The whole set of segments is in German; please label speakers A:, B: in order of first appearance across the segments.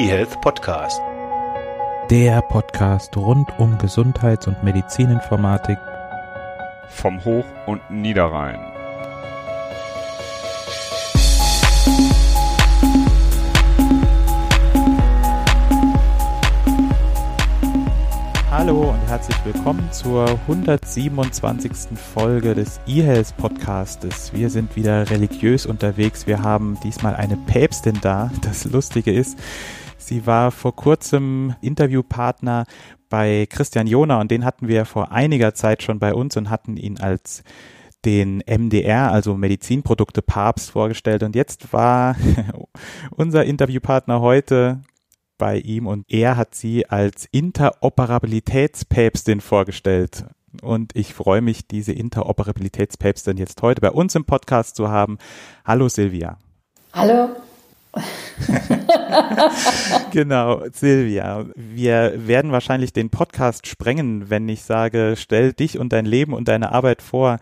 A: eHealth Podcast.
B: Der Podcast rund um Gesundheits- und Medizininformatik
C: vom Hoch- und Niederrhein.
B: Hallo und herzlich willkommen zur 127. Folge des eHealth Podcastes. Wir sind wieder religiös unterwegs. Wir haben diesmal eine Päpstin da. Das Lustige ist, sie war vor kurzem Interviewpartner bei Christian Jona und den hatten wir vor einiger Zeit schon bei uns und hatten ihn als den MDR, also Medizinprodukte Papst vorgestellt. Und jetzt war unser Interviewpartner heute bei ihm und er hat sie als Interoperabilitätspäpstin vorgestellt. Und ich freue mich, diese Interoperabilitätspäpstin jetzt heute bei uns im Podcast zu haben. Hallo Silvia.
D: Hallo.
B: genau, Silvia. Wir werden wahrscheinlich den Podcast sprengen, wenn ich sage, stell dich und dein Leben und deine Arbeit vor.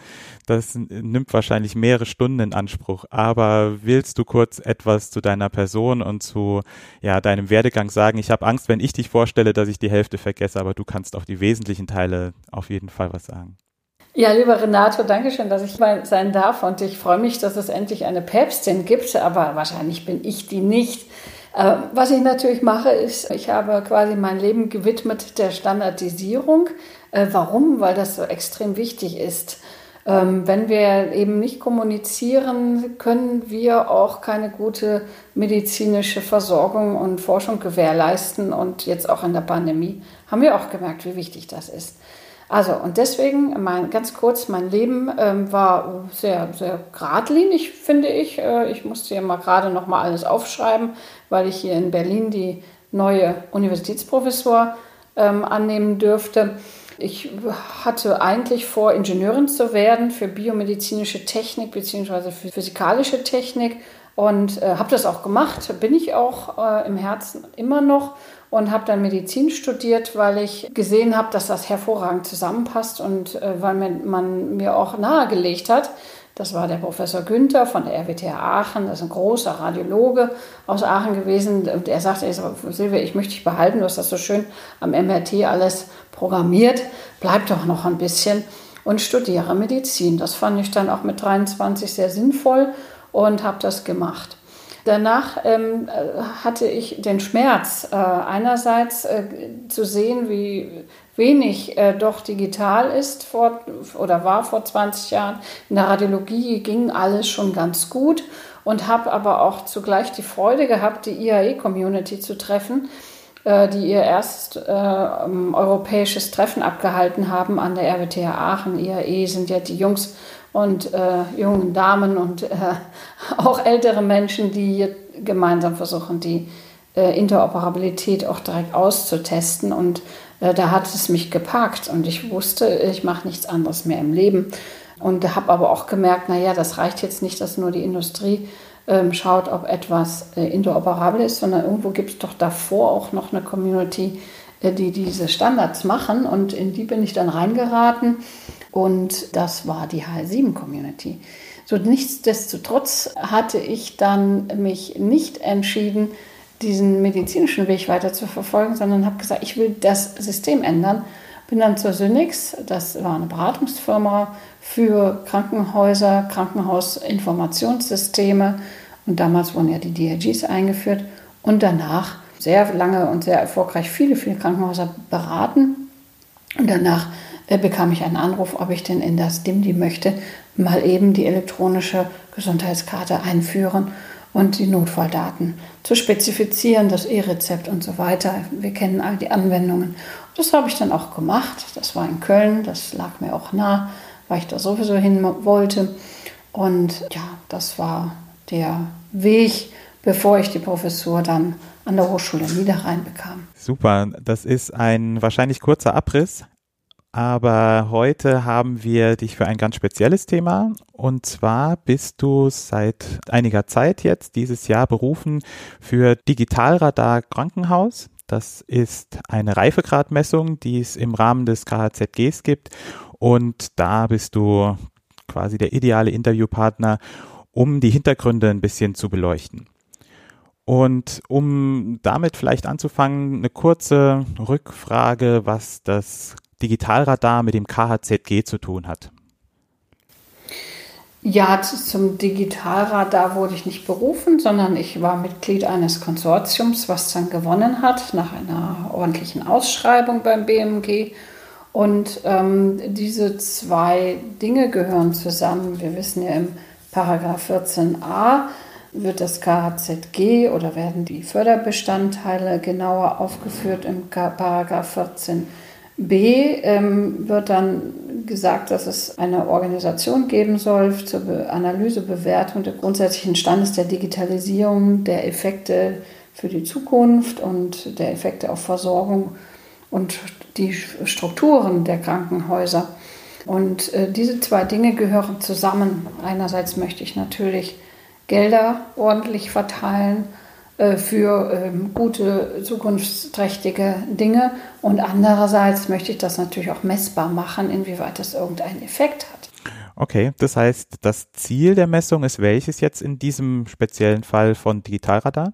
B: Das nimmt wahrscheinlich mehrere Stunden in Anspruch. Aber willst du kurz etwas zu deiner Person und zu ja, deinem Werdegang sagen? Ich habe Angst, wenn ich dich vorstelle, dass ich die Hälfte vergesse, aber du kannst auf die wesentlichen Teile auf jeden Fall was sagen.
D: Ja, lieber Renato, danke schön, dass ich mal sein darf und ich freue mich, dass es endlich eine Päpstin gibt, aber wahrscheinlich bin ich die nicht. Äh, was ich natürlich mache, ist, ich habe quasi mein Leben gewidmet der Standardisierung. Äh, warum? Weil das so extrem wichtig ist. Ähm, wenn wir eben nicht kommunizieren, können wir auch keine gute medizinische Versorgung und Forschung gewährleisten. Und jetzt auch in der Pandemie haben wir auch gemerkt, wie wichtig das ist. Also, und deswegen, mein, ganz kurz, mein Leben ähm, war sehr, sehr geradlinig, finde ich. Äh, ich musste ja mal gerade noch mal alles aufschreiben, weil ich hier in Berlin die neue Universitätsprofessur ähm, annehmen dürfte. Ich hatte eigentlich vor, Ingenieurin zu werden für biomedizinische Technik bzw. für physikalische Technik und äh, habe das auch gemacht, bin ich auch äh, im Herzen immer noch und habe dann Medizin studiert, weil ich gesehen habe, dass das hervorragend zusammenpasst und äh, weil man, man mir auch nahegelegt hat, das war der Professor Günther von der RWTH Aachen, das ist ein großer Radiologe aus Aachen gewesen. Und er sagte, Silvia, ich möchte dich behalten, du hast das so schön am MRT alles programmiert, bleib doch noch ein bisschen und studiere Medizin. Das fand ich dann auch mit 23 sehr sinnvoll und habe das gemacht. Danach ähm, hatte ich den Schmerz, äh, einerseits äh, zu sehen, wie wenig äh, doch digital ist vor, oder war vor 20 Jahren. In der Radiologie ging alles schon ganz gut und habe aber auch zugleich die Freude gehabt, die IAE-Community zu treffen, äh, die ihr erst äh, europäisches Treffen abgehalten haben an der RWTH Aachen. IAE sind ja die Jungs und äh, jungen Damen und äh, auch ältere Menschen, die gemeinsam versuchen, die äh, Interoperabilität auch direkt auszutesten. Und äh, da hat es mich gepackt und ich wusste, ich mache nichts anderes mehr im Leben. Und habe aber auch gemerkt, naja, das reicht jetzt nicht, dass nur die Industrie ähm, schaut, ob etwas äh, interoperabel ist, sondern irgendwo gibt es doch davor auch noch eine Community, äh, die diese Standards machen. Und in die bin ich dann reingeraten und das war die HL7-Community. So nichtsdestotrotz hatte ich dann mich nicht entschieden, diesen medizinischen Weg weiter zu verfolgen, sondern habe gesagt, ich will das System ändern. Bin dann zur Synix, das war eine Beratungsfirma für Krankenhäuser, Krankenhausinformationssysteme und damals wurden ja die DRGs eingeführt und danach sehr lange und sehr erfolgreich viele, viele Krankenhäuser beraten und danach bekam ich einen Anruf, ob ich denn in das DIMDI möchte, mal eben die elektronische Gesundheitskarte einführen und die Notfalldaten zu spezifizieren, das E-Rezept und so weiter. Wir kennen all die Anwendungen. Das habe ich dann auch gemacht. Das war in Köln, das lag mir auch nah, weil ich da sowieso hin wollte. Und ja, das war der Weg, bevor ich die Professur dann an der Hochschule Niederrhein bekam.
B: Super, das ist ein wahrscheinlich kurzer Abriss, aber heute haben wir dich für ein ganz spezielles Thema. Und zwar bist du seit einiger Zeit jetzt dieses Jahr berufen für Digitalradar Krankenhaus. Das ist eine Reifegradmessung, die es im Rahmen des KHZGs gibt. Und da bist du quasi der ideale Interviewpartner, um die Hintergründe ein bisschen zu beleuchten. Und um damit vielleicht anzufangen, eine kurze Rückfrage, was das Digitalradar mit dem KHZG zu tun hat.
D: Ja, zum Digitalradar wurde ich nicht berufen, sondern ich war Mitglied eines Konsortiums, was dann gewonnen hat nach einer ordentlichen Ausschreibung beim BMG. Und ähm, diese zwei Dinge gehören zusammen. Wir wissen ja im Paragraph 14a wird das KHZG oder werden die Förderbestandteile genauer aufgeführt im Paragraph 14 B ähm, wird dann gesagt, dass es eine Organisation geben soll zur Be Analyse, Bewertung des grundsätzlichen Standes der Digitalisierung, der Effekte für die Zukunft und der Effekte auf Versorgung und die Strukturen der Krankenhäuser. Und äh, diese zwei Dinge gehören zusammen. Einerseits möchte ich natürlich Gelder ordentlich verteilen für ähm, gute, zukunftsträchtige Dinge. Und andererseits möchte ich das natürlich auch messbar machen, inwieweit das irgendeinen Effekt hat.
B: Okay, das heißt, das Ziel der Messung ist welches jetzt in diesem speziellen Fall von Digitalradar?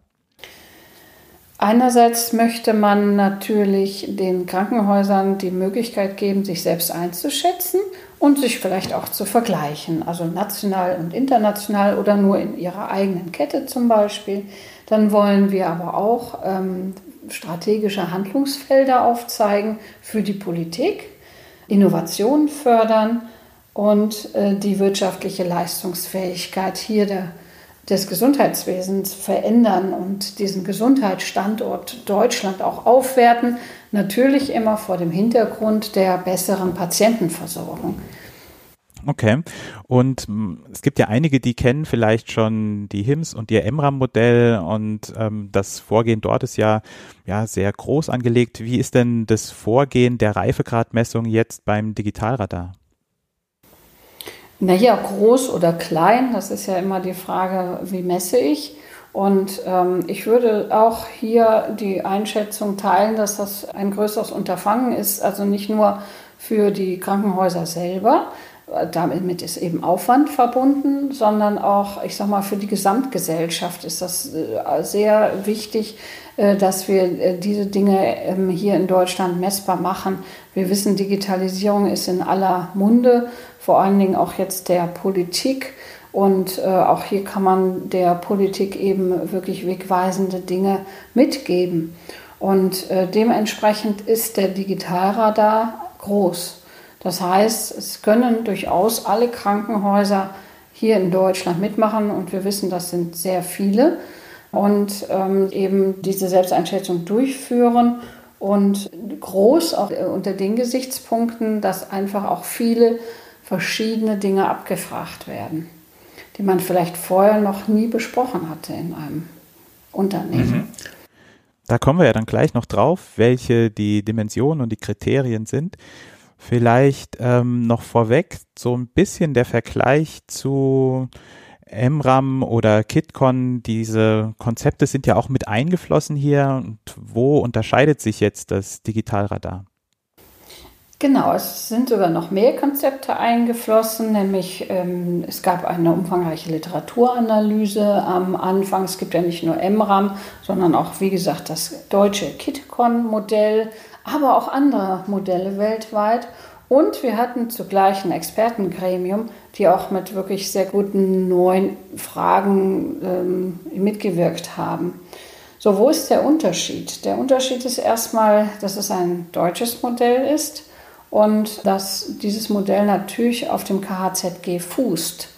D: Einerseits möchte man natürlich den Krankenhäusern die Möglichkeit geben, sich selbst einzuschätzen und sich vielleicht auch zu vergleichen, also national und international oder nur in ihrer eigenen Kette zum Beispiel. Dann wollen wir aber auch ähm, strategische Handlungsfelder aufzeigen für die Politik, Innovation fördern und äh, die wirtschaftliche Leistungsfähigkeit hier der, des Gesundheitswesens verändern und diesen Gesundheitsstandort Deutschland auch aufwerten, natürlich immer vor dem Hintergrund der besseren Patientenversorgung.
B: Okay. Und mm, es gibt ja einige, die kennen vielleicht schon die HIMS und ihr MRAM-Modell und ähm, das Vorgehen dort ist ja, ja sehr groß angelegt. Wie ist denn das Vorgehen der Reifegradmessung jetzt beim Digitalradar?
D: Naja, groß oder klein, das ist ja immer die Frage, wie messe ich. Und ähm, ich würde auch hier die Einschätzung teilen, dass das ein größeres Unterfangen ist, also nicht nur für die Krankenhäuser selber, damit ist eben Aufwand verbunden, sondern auch, ich sag mal, für die Gesamtgesellschaft ist das äh, sehr wichtig, äh, dass wir äh, diese Dinge ähm, hier in Deutschland messbar machen. Wir wissen, Digitalisierung ist in aller Munde, vor allen Dingen auch jetzt der Politik. Und auch hier kann man der Politik eben wirklich wegweisende Dinge mitgeben. Und dementsprechend ist der Digitalradar groß. Das heißt, es können durchaus alle Krankenhäuser hier in Deutschland mitmachen und wir wissen, das sind sehr viele und ähm, eben diese Selbsteinschätzung durchführen und groß auch unter den Gesichtspunkten, dass einfach auch viele verschiedene Dinge abgefragt werden, die man vielleicht vorher noch nie besprochen hatte in einem Unternehmen. Mhm.
B: Da kommen wir ja dann gleich noch drauf, welche die Dimensionen und die Kriterien sind. Vielleicht ähm, noch vorweg so ein bisschen der Vergleich zu MRAM oder KitCon. Diese Konzepte sind ja auch mit eingeflossen hier. Und wo unterscheidet sich jetzt das Digitalradar?
D: Genau, es sind sogar noch mehr Konzepte eingeflossen, nämlich ähm, es gab eine umfangreiche Literaturanalyse am Anfang. Es gibt ja nicht nur MRAM, sondern auch, wie gesagt, das deutsche KitCon-Modell, aber auch andere Modelle weltweit. Und wir hatten zugleich ein Expertengremium, die auch mit wirklich sehr guten neuen Fragen ähm, mitgewirkt haben. So, wo ist der Unterschied? Der Unterschied ist erstmal, dass es ein deutsches Modell ist und dass dieses Modell natürlich auf dem KHZG fußt.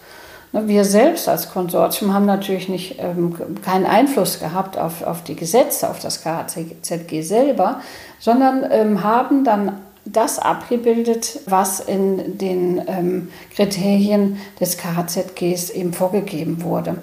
D: Wir selbst als Konsortium haben natürlich nicht, ähm, keinen Einfluss gehabt auf, auf die Gesetze, auf das KHZG selber, sondern ähm, haben dann das abgebildet, was in den ähm, Kriterien des KHZGs eben vorgegeben wurde.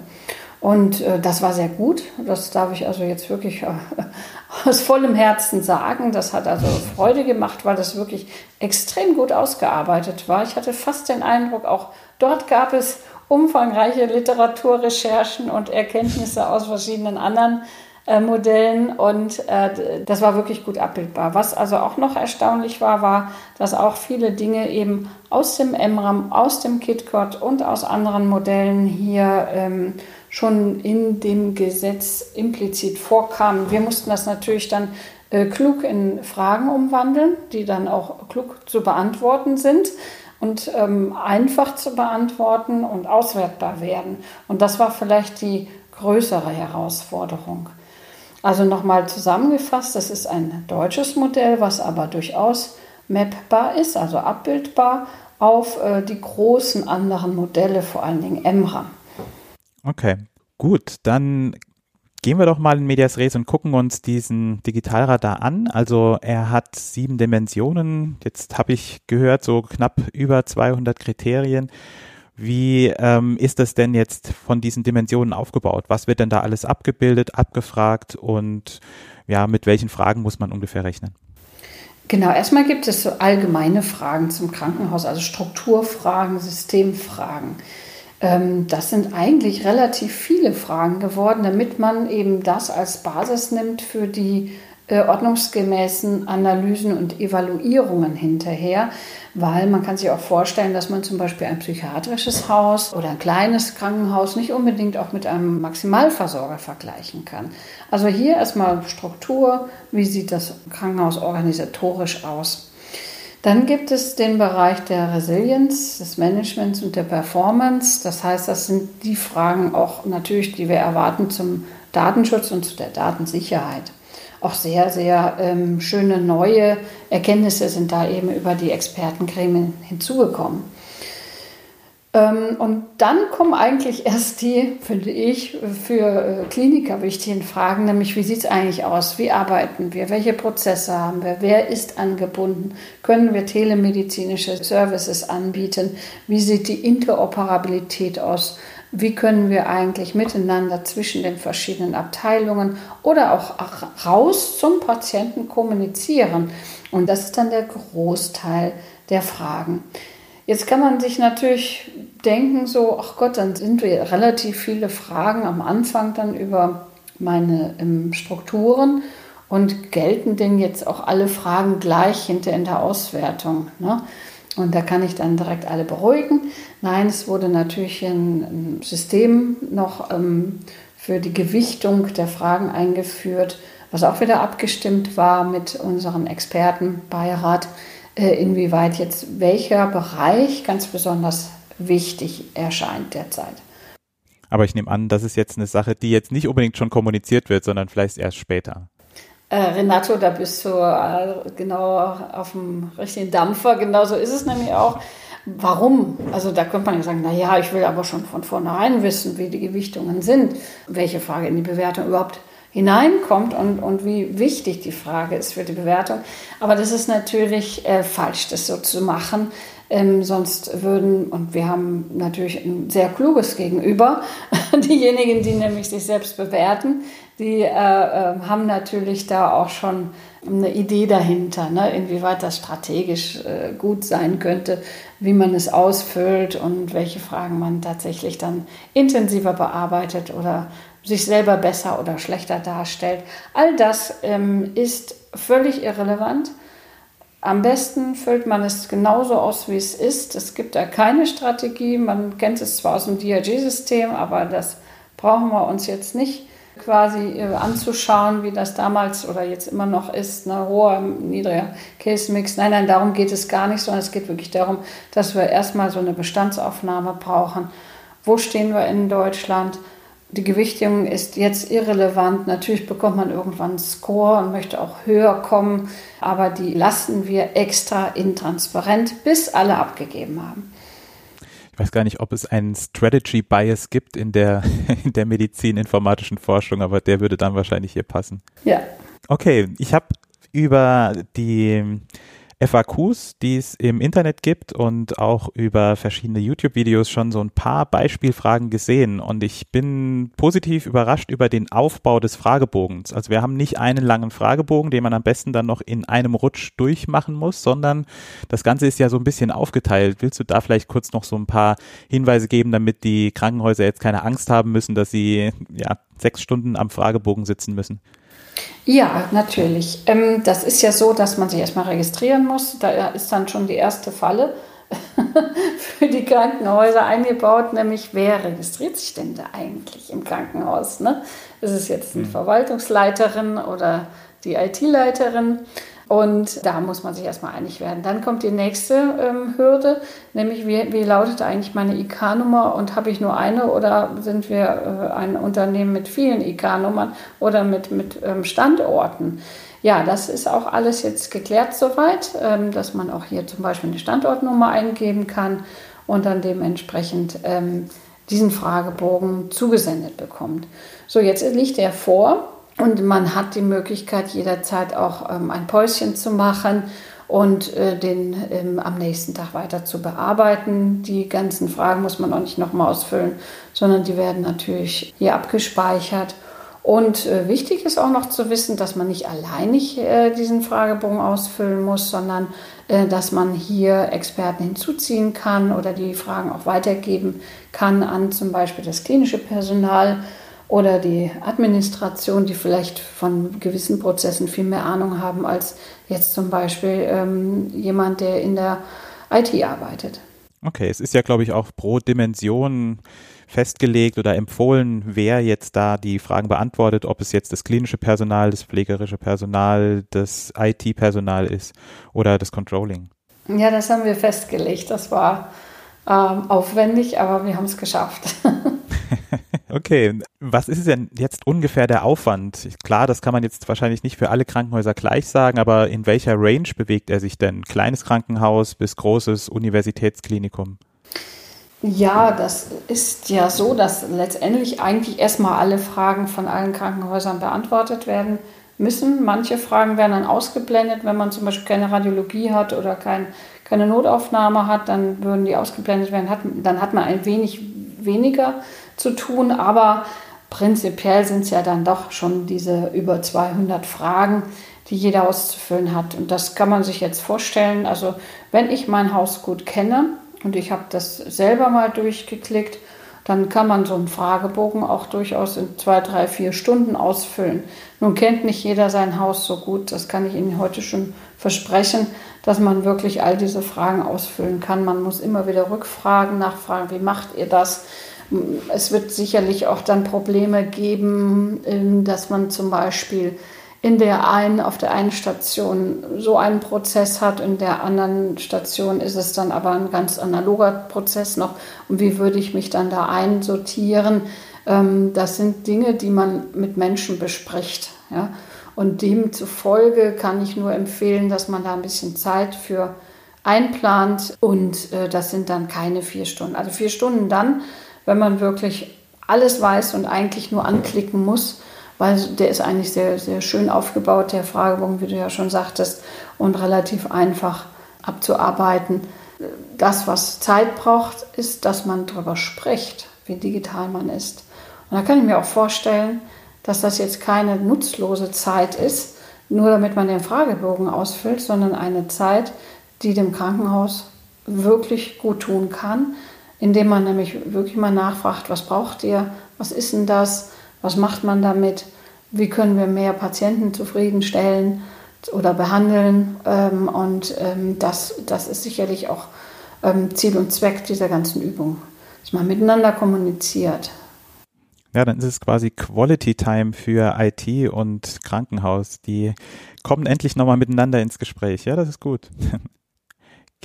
D: Und äh, das war sehr gut. Das darf ich also jetzt wirklich äh, aus vollem Herzen sagen. Das hat also Freude gemacht, weil das wirklich extrem gut ausgearbeitet war. Ich hatte fast den Eindruck, auch dort gab es umfangreiche Literaturrecherchen und Erkenntnisse aus verschiedenen anderen äh, Modellen und äh, das war wirklich gut abbildbar. Was also auch noch erstaunlich war, war, dass auch viele Dinge eben aus dem MRAM, aus dem KitKat und aus anderen Modellen hier ähm, schon in dem Gesetz implizit vorkamen. Wir mussten das natürlich dann äh, klug in Fragen umwandeln, die dann auch klug zu beantworten sind und ähm, einfach zu beantworten und auswertbar werden. Und das war vielleicht die größere Herausforderung. Also nochmal zusammengefasst, das ist ein deutsches Modell, was aber durchaus mappbar ist, also abbildbar auf äh, die großen anderen Modelle, vor allen Dingen EMRA.
B: Okay, gut, dann gehen wir doch mal in Medias Res und gucken uns diesen Digitalradar an. Also er hat sieben Dimensionen. Jetzt habe ich gehört, so knapp über 200 Kriterien. Wie ähm, ist das denn jetzt von diesen Dimensionen aufgebaut? Was wird denn da alles abgebildet, abgefragt und ja, mit welchen Fragen muss man ungefähr rechnen?
D: Genau, erstmal gibt es so allgemeine Fragen zum Krankenhaus, also Strukturfragen, Systemfragen. Ähm, das sind eigentlich relativ viele Fragen geworden, damit man eben das als Basis nimmt für die äh, ordnungsgemäßen Analysen und Evaluierungen hinterher, weil man kann sich auch vorstellen, dass man zum Beispiel ein psychiatrisches Haus oder ein kleines Krankenhaus nicht unbedingt auch mit einem Maximalversorger vergleichen kann. Also hier erstmal Struktur, wie sieht das Krankenhaus organisatorisch aus. Dann gibt es den Bereich der Resilienz, des Managements und der Performance. Das heißt, das sind die Fragen auch natürlich, die wir erwarten zum Datenschutz und zu der Datensicherheit auch sehr, sehr ähm, schöne neue Erkenntnisse sind da eben über die Expertengremien hinzugekommen. Ähm, und dann kommen eigentlich erst die, finde ich, für äh, Kliniker wichtigen Fragen, nämlich wie sieht es eigentlich aus? Wie arbeiten wir? Welche Prozesse haben wir? Wer ist angebunden? Können wir telemedizinische Services anbieten? Wie sieht die Interoperabilität aus? wie können wir eigentlich miteinander zwischen den verschiedenen Abteilungen oder auch raus zum Patienten kommunizieren. Und das ist dann der Großteil der Fragen. Jetzt kann man sich natürlich denken, so, ach Gott, dann sind wir relativ viele Fragen am Anfang dann über meine ähm, Strukturen und gelten denn jetzt auch alle Fragen gleich hinter in der Auswertung. Ne? Und da kann ich dann direkt alle beruhigen. Nein, es wurde natürlich ein, System noch ähm, für die Gewichtung der Fragen eingeführt, was auch wieder abgestimmt war mit unserem Expertenbeirat, inwieweit jetzt welcher Bereich ganz besonders wichtig erscheint derzeit.
B: Aber ich nehme an, das ist jetzt eine Sache, die jetzt nicht unbedingt schon kommuniziert wird, sondern vielleicht erst später.
D: Äh, Renato, da bist du äh, genau auf dem richtigen Dampfer. Genauso ist es nämlich auch. Warum? Also da könnte man ja sagen, naja, ich will aber schon von vornherein wissen, wie die Gewichtungen sind, welche Frage in die Bewertung überhaupt hineinkommt und, und wie wichtig die Frage ist für die Bewertung. Aber das ist natürlich äh, falsch, das so zu machen. Ähm, sonst würden, und wir haben natürlich ein sehr kluges Gegenüber, diejenigen, die nämlich sich selbst bewerten, die äh, äh, haben natürlich da auch schon eine Idee dahinter, ne, inwieweit das strategisch äh, gut sein könnte, wie man es ausfüllt und welche Fragen man tatsächlich dann intensiver bearbeitet oder sich selber besser oder schlechter darstellt. All das ähm, ist völlig irrelevant. Am besten füllt man es genauso aus, wie es ist. Es gibt da keine Strategie. Man kennt es zwar aus dem DRG-System, aber das brauchen wir uns jetzt nicht quasi äh, anzuschauen, wie das damals oder jetzt immer noch ist, ne, hoher, niedriger Case-Mix. Nein, nein, darum geht es gar nicht, sondern es geht wirklich darum, dass wir erstmal so eine Bestandsaufnahme brauchen. Wo stehen wir in Deutschland? Die Gewichtung ist jetzt irrelevant. Natürlich bekommt man irgendwann einen Score und möchte auch höher kommen, aber die lassen wir extra intransparent, bis alle abgegeben haben
B: ich weiß gar nicht, ob es einen Strategy Bias gibt in der, in der medizininformatischen Forschung, aber der würde dann wahrscheinlich hier passen.
D: Ja.
B: Okay, ich habe über die FAQs, die es im Internet gibt und auch über verschiedene YouTube-Videos schon so ein paar Beispielfragen gesehen und ich bin positiv überrascht über den Aufbau des Fragebogens. Also wir haben nicht einen langen Fragebogen, den man am besten dann noch in einem Rutsch durchmachen muss, sondern das Ganze ist ja so ein bisschen aufgeteilt. Willst du da vielleicht kurz noch so ein paar Hinweise geben, damit die Krankenhäuser jetzt keine Angst haben müssen, dass sie ja sechs Stunden am Fragebogen sitzen müssen?
D: Ja, natürlich. Ähm, das ist ja so, dass man sich erstmal registrieren muss. Da ist dann schon die erste Falle. für die Krankenhäuser eingebaut, nämlich wer registriert sich denn da eigentlich im Krankenhaus? Ne? Ist es jetzt eine hm. Verwaltungsleiterin oder die IT-Leiterin? Und da muss man sich erstmal einig werden. Dann kommt die nächste ähm, Hürde, nämlich wie, wie lautet eigentlich meine IK-Nummer und habe ich nur eine oder sind wir äh, ein Unternehmen mit vielen IK-Nummern oder mit, mit ähm, Standorten? Ja, das ist auch alles jetzt geklärt soweit, ähm, dass man auch hier zum Beispiel eine Standortnummer eingeben kann und dann dementsprechend ähm, diesen Fragebogen zugesendet bekommt. So, jetzt liegt er vor und man hat die Möglichkeit jederzeit auch ähm, ein Päuschen zu machen und äh, den ähm, am nächsten Tag weiter zu bearbeiten. Die ganzen Fragen muss man auch nicht nochmal ausfüllen, sondern die werden natürlich hier abgespeichert. Und äh, wichtig ist auch noch zu wissen, dass man nicht alleinig äh, diesen Fragebogen ausfüllen muss, sondern äh, dass man hier Experten hinzuziehen kann oder die Fragen auch weitergeben kann an zum Beispiel das klinische Personal oder die Administration, die vielleicht von gewissen Prozessen viel mehr Ahnung haben als jetzt zum Beispiel ähm, jemand, der in der IT arbeitet.
B: Okay, es ist ja, glaube ich, auch pro Dimension festgelegt oder empfohlen, wer jetzt da die Fragen beantwortet, ob es jetzt das klinische Personal, das pflegerische Personal, das IT-Personal ist oder das Controlling.
D: Ja, das haben wir festgelegt. Das war ähm, aufwendig, aber wir haben es geschafft.
B: Okay, was ist denn jetzt ungefähr der Aufwand? Klar, das kann man jetzt wahrscheinlich nicht für alle Krankenhäuser gleich sagen, aber in welcher Range bewegt er sich denn? Kleines Krankenhaus bis großes Universitätsklinikum?
D: Ja, das ist ja so, dass letztendlich eigentlich erstmal alle Fragen von allen Krankenhäusern beantwortet werden müssen. Manche Fragen werden dann ausgeblendet, wenn man zum Beispiel keine Radiologie hat oder kein, keine Notaufnahme hat, dann würden die ausgeblendet werden. Hat, dann hat man ein wenig weniger zu tun, aber prinzipiell sind es ja dann doch schon diese über 200 Fragen, die jeder auszufüllen hat. Und das kann man sich jetzt vorstellen. Also wenn ich mein Haus gut kenne und ich habe das selber mal durchgeklickt, dann kann man so einen Fragebogen auch durchaus in zwei, drei, vier Stunden ausfüllen. Nun kennt nicht jeder sein Haus so gut, das kann ich Ihnen heute schon versprechen, dass man wirklich all diese Fragen ausfüllen kann. Man muss immer wieder rückfragen, nachfragen, wie macht ihr das? Es wird sicherlich auch dann Probleme geben, ähm, dass man zum Beispiel in der einen, auf der einen Station so einen Prozess hat, in der anderen Station ist es dann aber ein ganz analoger Prozess noch. Und wie würde ich mich dann da einsortieren? Ähm, das sind Dinge, die man mit Menschen bespricht. Ja? Und demzufolge kann ich nur empfehlen, dass man da ein bisschen Zeit für einplant. Und äh, das sind dann keine vier Stunden. Also vier Stunden dann, wenn man wirklich alles weiß und eigentlich nur anklicken muss, weil der ist eigentlich sehr, sehr schön aufgebaut, der Fragebogen, wie du ja schon sagtest, und relativ einfach abzuarbeiten. Das, was Zeit braucht, ist, dass man darüber spricht, wie digital man ist. Und da kann ich mir auch vorstellen, dass das jetzt keine nutzlose Zeit ist, nur damit man den Fragebogen ausfüllt, sondern eine Zeit, die dem Krankenhaus wirklich gut tun kann, indem man nämlich wirklich mal nachfragt, was braucht ihr, was ist denn das, was macht man damit, wie können wir mehr Patienten zufriedenstellen oder behandeln. Ähm, und ähm, das, das ist sicherlich auch ähm, Ziel und Zweck dieser ganzen Übung, dass man miteinander kommuniziert.
B: Ja, dann ist es quasi Quality Time für IT und Krankenhaus. Die kommen endlich nochmal miteinander ins Gespräch. Ja, das ist gut.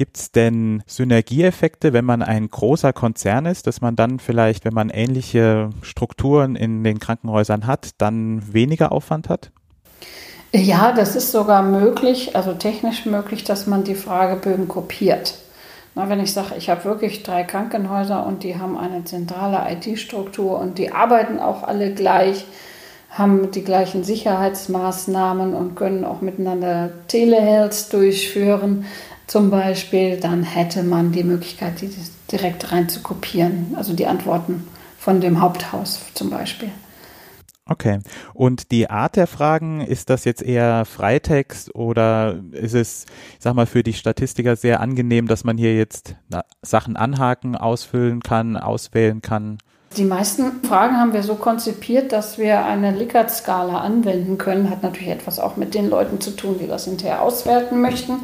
B: Gibt es denn Synergieeffekte, wenn man ein großer Konzern ist, dass man dann vielleicht, wenn man ähnliche Strukturen in den Krankenhäusern hat, dann weniger Aufwand hat?
D: Ja, das ist sogar möglich, also technisch möglich, dass man die Fragebögen kopiert. Na, wenn ich sage, ich habe wirklich drei Krankenhäuser und die haben eine zentrale IT-Struktur und die arbeiten auch alle gleich, haben die gleichen Sicherheitsmaßnahmen und können auch miteinander Telehealth durchführen, zum Beispiel, dann hätte man die Möglichkeit, die direkt rein zu kopieren, also die Antworten von dem Haupthaus zum Beispiel.
B: Okay. Und die Art der Fragen, ist das jetzt eher Freitext oder ist es, ich sag mal, für die Statistiker sehr angenehm, dass man hier jetzt Sachen anhaken, ausfüllen kann, auswählen kann?
D: Die meisten Fragen haben wir so konzipiert, dass wir eine Likert-Skala anwenden können. Hat natürlich etwas auch mit den Leuten zu tun, die das hinterher auswerten möchten.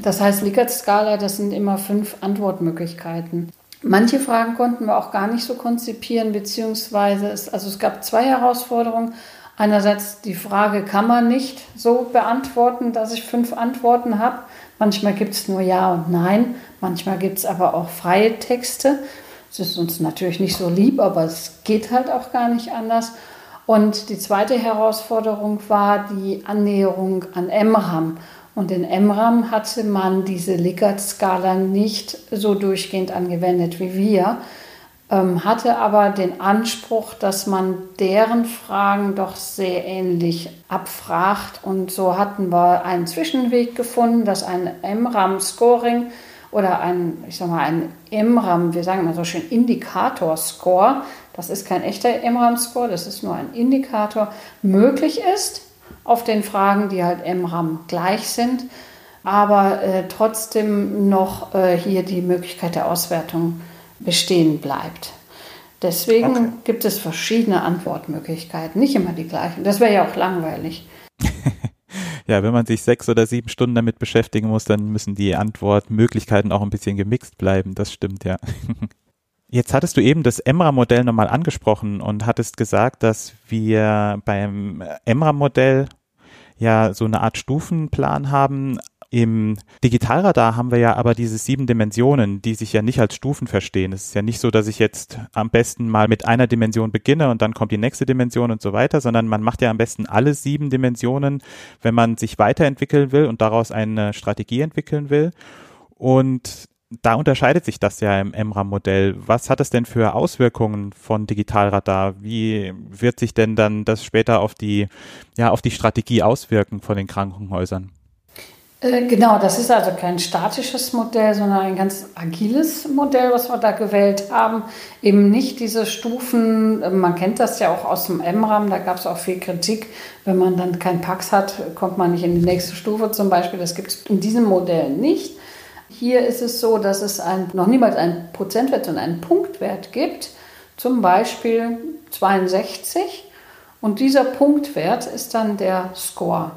D: Das heißt, Likert-Skala, das sind immer fünf Antwortmöglichkeiten. Manche Fragen konnten wir auch gar nicht so konzipieren, beziehungsweise es, also es gab zwei Herausforderungen. Einerseits die Frage, kann man nicht so beantworten, dass ich fünf Antworten habe. Manchmal gibt es nur Ja und Nein, manchmal gibt es aber auch freie Texte. Das ist uns natürlich nicht so lieb, aber es geht halt auch gar nicht anders. Und die zweite Herausforderung war die Annäherung an MRAM. Und in MRAM hatte man diese Likert-Skala nicht so durchgehend angewendet wie wir, ähm, hatte aber den Anspruch, dass man deren Fragen doch sehr ähnlich abfragt. Und so hatten wir einen Zwischenweg gefunden, dass ein MRAM-Scoring oder ein, ich sag mal, ein MRAM, wir sagen immer so schön Indikator-Score, das ist kein echter MRAM-Score, das ist nur ein Indikator, möglich ist auf den Fragen, die halt MRAM gleich sind, aber äh, trotzdem noch äh, hier die Möglichkeit der Auswertung bestehen bleibt. Deswegen okay. gibt es verschiedene Antwortmöglichkeiten, nicht immer die gleichen. Das wäre ja auch langweilig.
B: ja, wenn man sich sechs oder sieben Stunden damit beschäftigen muss, dann müssen die Antwortmöglichkeiten auch ein bisschen gemixt bleiben. Das stimmt, ja. Jetzt hattest du eben das Emra-Modell nochmal angesprochen und hattest gesagt, dass wir beim Emra-Modell ja so eine Art Stufenplan haben. Im Digitalradar haben wir ja aber diese sieben Dimensionen, die sich ja nicht als Stufen verstehen. Es ist ja nicht so, dass ich jetzt am besten mal mit einer Dimension beginne und dann kommt die nächste Dimension und so weiter, sondern man macht ja am besten alle sieben Dimensionen, wenn man sich weiterentwickeln will und daraus eine Strategie entwickeln will. Und da unterscheidet sich das ja im MRAM-Modell. Was hat es denn für Auswirkungen von Digitalradar? Wie wird sich denn dann das später auf die, ja, auf die Strategie auswirken von den Krankenhäusern?
D: Äh, genau, das ist also kein statisches Modell, sondern ein ganz agiles Modell, was wir da gewählt haben. Eben nicht diese Stufen, äh, man kennt das ja auch aus dem MRAM, da gab es auch viel Kritik. Wenn man dann kein Pax hat, kommt man nicht in die nächste Stufe zum Beispiel. Das gibt es in diesem Modell nicht. Hier ist es so, dass es ein, noch niemals einen Prozentwert, sondern einen Punktwert gibt, zum Beispiel 62. Und dieser Punktwert ist dann der Score.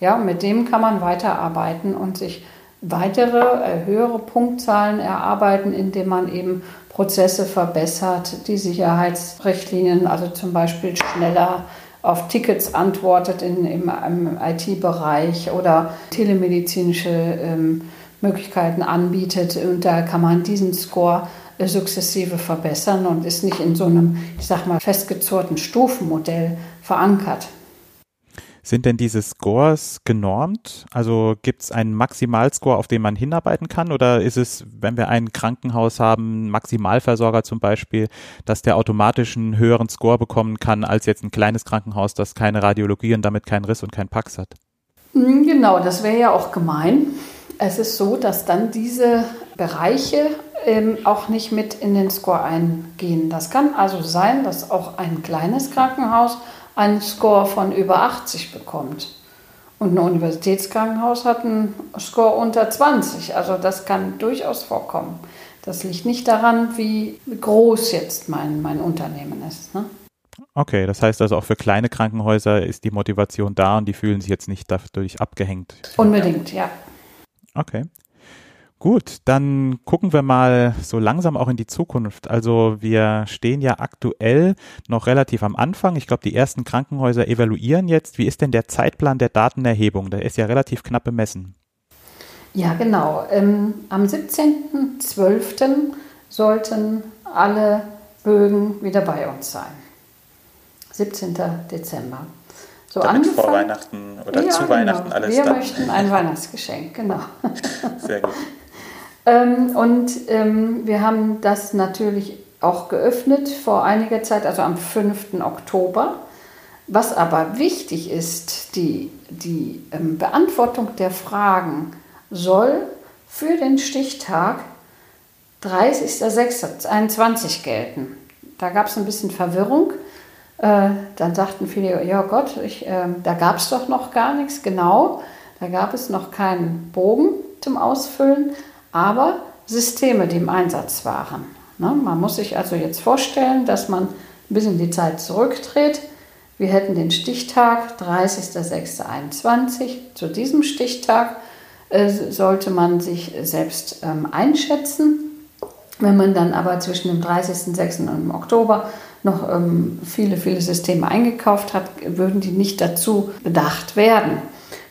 D: Ja, mit dem kann man weiterarbeiten und sich weitere, äh, höhere Punktzahlen erarbeiten, indem man eben Prozesse verbessert, die Sicherheitsrichtlinien, also zum Beispiel schneller auf Tickets antwortet in, im, im IT-Bereich oder telemedizinische ähm, Möglichkeiten anbietet. Und da kann man diesen Score äh, sukzessive verbessern und ist nicht in so einem, ich sag mal, festgezurrten Stufenmodell verankert.
B: Sind denn diese Scores genormt? Also gibt es einen Maximalscore, auf den man hinarbeiten kann? Oder ist es, wenn wir ein Krankenhaus haben, Maximalversorger zum Beispiel, dass der automatisch einen höheren Score bekommen kann als jetzt ein kleines Krankenhaus, das keine Radiologie und damit keinen Riss und keinen Pax hat?
D: Hm, genau, das wäre ja auch gemein. Es ist so, dass dann diese Bereiche ähm, auch nicht mit in den Score eingehen. Das kann also sein, dass auch ein kleines Krankenhaus einen Score von über 80 bekommt. Und ein Universitätskrankenhaus hat einen Score unter 20. Also das kann durchaus vorkommen. Das liegt nicht daran, wie groß jetzt mein, mein Unternehmen ist. Ne?
B: Okay, das heißt also auch für kleine Krankenhäuser ist die Motivation da und die fühlen sich jetzt nicht dadurch abgehängt.
D: Unbedingt, ja.
B: Okay. Gut, dann gucken wir mal so langsam auch in die Zukunft. Also wir stehen ja aktuell noch relativ am Anfang. Ich glaube, die ersten Krankenhäuser evaluieren jetzt. Wie ist denn der Zeitplan der Datenerhebung? Der ist ja relativ knapp bemessen.
D: Ja, genau. Ähm, am 17.12. sollten alle Bögen wieder bei uns sein. 17. Dezember.
B: So Damit vor Weihnachten oder ja, zu genau. Weihnachten alles
D: Wir da. möchten ein Weihnachtsgeschenk, genau.
B: Sehr gut.
D: ähm, und ähm, wir haben das natürlich auch geöffnet vor einiger Zeit, also am 5. Oktober. Was aber wichtig ist, die, die ähm, Beantwortung der Fragen soll für den Stichtag 30.06.21 gelten. Da gab es ein bisschen Verwirrung. Äh, dann sagten viele, ja Gott, ich, äh, da gab es doch noch gar nichts. Genau, da gab es noch keinen Bogen zum Ausfüllen, aber Systeme, die im Einsatz waren. Ne? Man muss sich also jetzt vorstellen, dass man ein bisschen die Zeit zurückdreht. Wir hätten den Stichtag 30.06.21. Zu diesem Stichtag äh, sollte man sich selbst ähm, einschätzen. Wenn man dann aber zwischen dem 30.06. und dem Oktober noch ähm, viele, viele Systeme eingekauft hat, würden die nicht dazu bedacht werden.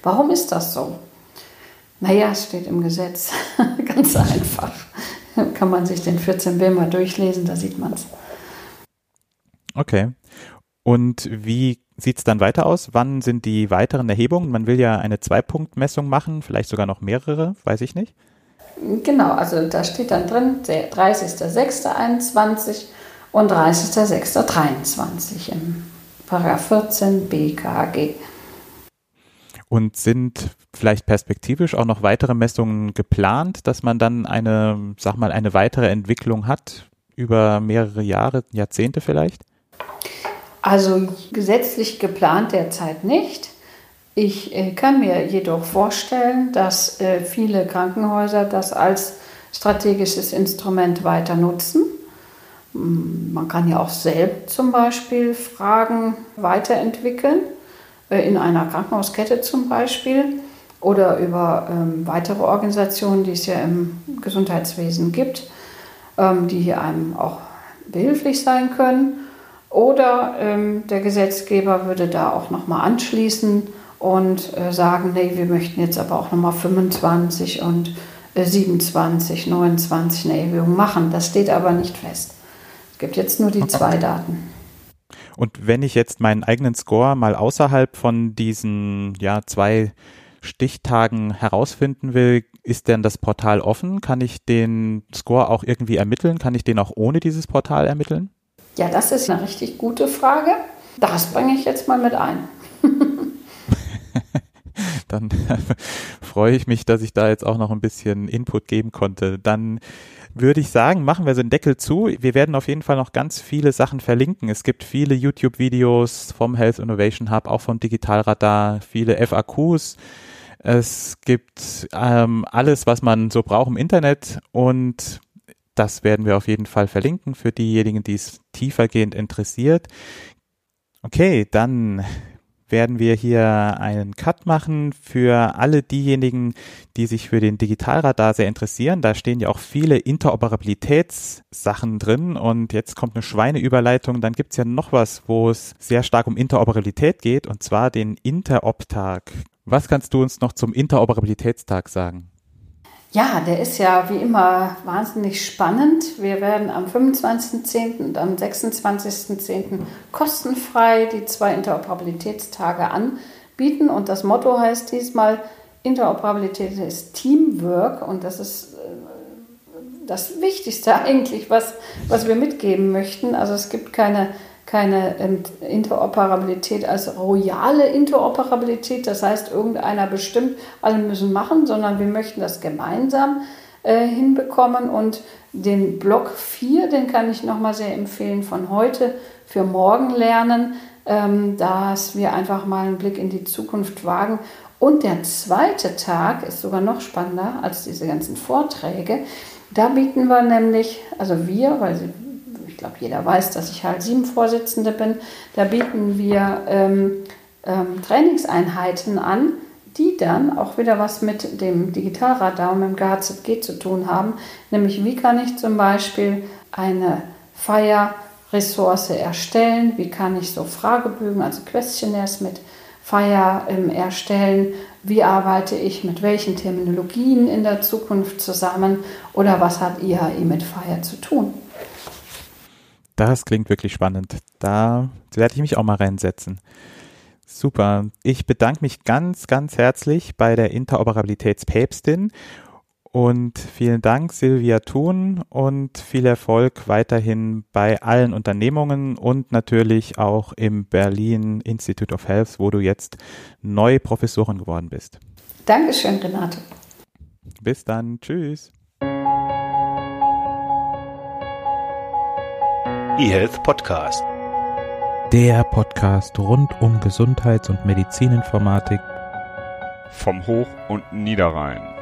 D: Warum ist das so? Naja, es steht im Gesetz. Ganz einfach. Kann man sich den 14b mal durchlesen, da sieht man es.
B: Okay. Und wie sieht es dann weiter aus? Wann sind die weiteren Erhebungen? Man will ja eine Zwei-Punkt-Messung machen, vielleicht sogar noch mehrere, weiß ich nicht.
D: Genau, also da steht dann drin, 30.06.21 und 30.06.23 im Paragraph 14 BKG.
B: Und sind vielleicht perspektivisch auch noch weitere Messungen geplant, dass man dann eine, sag mal, eine weitere Entwicklung hat über mehrere Jahre, Jahrzehnte vielleicht?
D: Also gesetzlich geplant derzeit nicht. Ich äh, kann mir jedoch vorstellen, dass äh, viele Krankenhäuser das als strategisches Instrument weiter nutzen. Man kann ja auch selbst zum Beispiel Fragen weiterentwickeln äh, in einer Krankenhauskette zum Beispiel oder über ähm, weitere Organisationen, die es ja im Gesundheitswesen gibt, ähm, die hier einem auch behilflich sein können. Oder ähm, der Gesetzgeber würde da auch nochmal anschließen und äh, sagen, nee, wir möchten jetzt aber auch nochmal 25 und äh, 27, 29 eine Erhöhung machen. Das steht aber nicht fest. Es gibt jetzt nur die zwei Daten.
B: Und wenn ich jetzt meinen eigenen Score mal außerhalb von diesen ja, zwei Stichtagen herausfinden will, ist denn das Portal offen? Kann ich den Score auch irgendwie ermitteln? Kann ich den auch ohne dieses Portal ermitteln?
D: Ja, das ist eine richtig gute Frage. Das bringe ich jetzt mal mit ein.
B: Dann freue ich mich, dass ich da jetzt auch noch ein bisschen Input geben konnte. Dann würde ich sagen, machen wir so einen Deckel zu. Wir werden auf jeden Fall noch ganz viele Sachen verlinken. Es gibt viele YouTube-Videos vom Health Innovation Hub, auch vom Digitalradar, viele FAQs. Es gibt ähm, alles, was man so braucht im Internet und das werden wir auf jeden Fall verlinken für diejenigen, die es tiefergehend interessiert. Okay, dann werden wir hier einen Cut machen für alle diejenigen, die sich für den Digitalradar sehr interessieren. Da stehen ja auch viele Interoperabilitätssachen drin und jetzt kommt eine Schweineüberleitung. Dann gibt es ja noch was, wo es sehr stark um Interoperabilität geht und zwar den Interoptag. Was kannst du uns noch zum Interoperabilitätstag sagen?
D: Ja, der ist ja wie immer wahnsinnig spannend. Wir werden am 25.10. und am 26.10. kostenfrei die zwei Interoperabilitätstage anbieten. Und das Motto heißt diesmal, Interoperabilität ist Teamwork und das ist äh, das Wichtigste eigentlich, was, was wir mitgeben möchten. Also es gibt keine keine ähm, Interoperabilität als royale Interoperabilität, das heißt, irgendeiner bestimmt, alle müssen machen, sondern wir möchten das gemeinsam äh, hinbekommen. Und den Block 4, den kann ich nochmal sehr empfehlen, von heute für morgen lernen, ähm, dass wir einfach mal einen Blick in die Zukunft wagen. Und der zweite Tag ist sogar noch spannender als diese ganzen Vorträge. Da bieten wir nämlich, also wir, weil glaube, jeder weiß, dass ich halt sieben Vorsitzende bin. Da bieten wir ähm, ähm, Trainingseinheiten an, die dann auch wieder was mit dem Digitalradar und mit dem GHZG zu tun haben. Nämlich, wie kann ich zum Beispiel eine Fire-Ressource erstellen? Wie kann ich so Fragebögen, also Questionnaires mit Fire ähm, erstellen? Wie arbeite ich mit welchen Terminologien in der Zukunft zusammen? Oder was hat IHE mit Fire zu tun?
B: Das klingt wirklich spannend. Da werde ich mich auch mal reinsetzen. Super. Ich bedanke mich ganz, ganz herzlich bei der Interoperabilitätspäpstin und vielen Dank, Silvia Thun, und viel Erfolg weiterhin bei allen Unternehmungen und natürlich auch im Berlin Institute of Health, wo du jetzt neue Professorin geworden bist.
D: Dankeschön, Renate.
B: Bis dann. Tschüss.
A: eHealth Podcast.
B: Der Podcast rund um Gesundheits- und Medizininformatik
C: vom Hoch- und Niederrhein.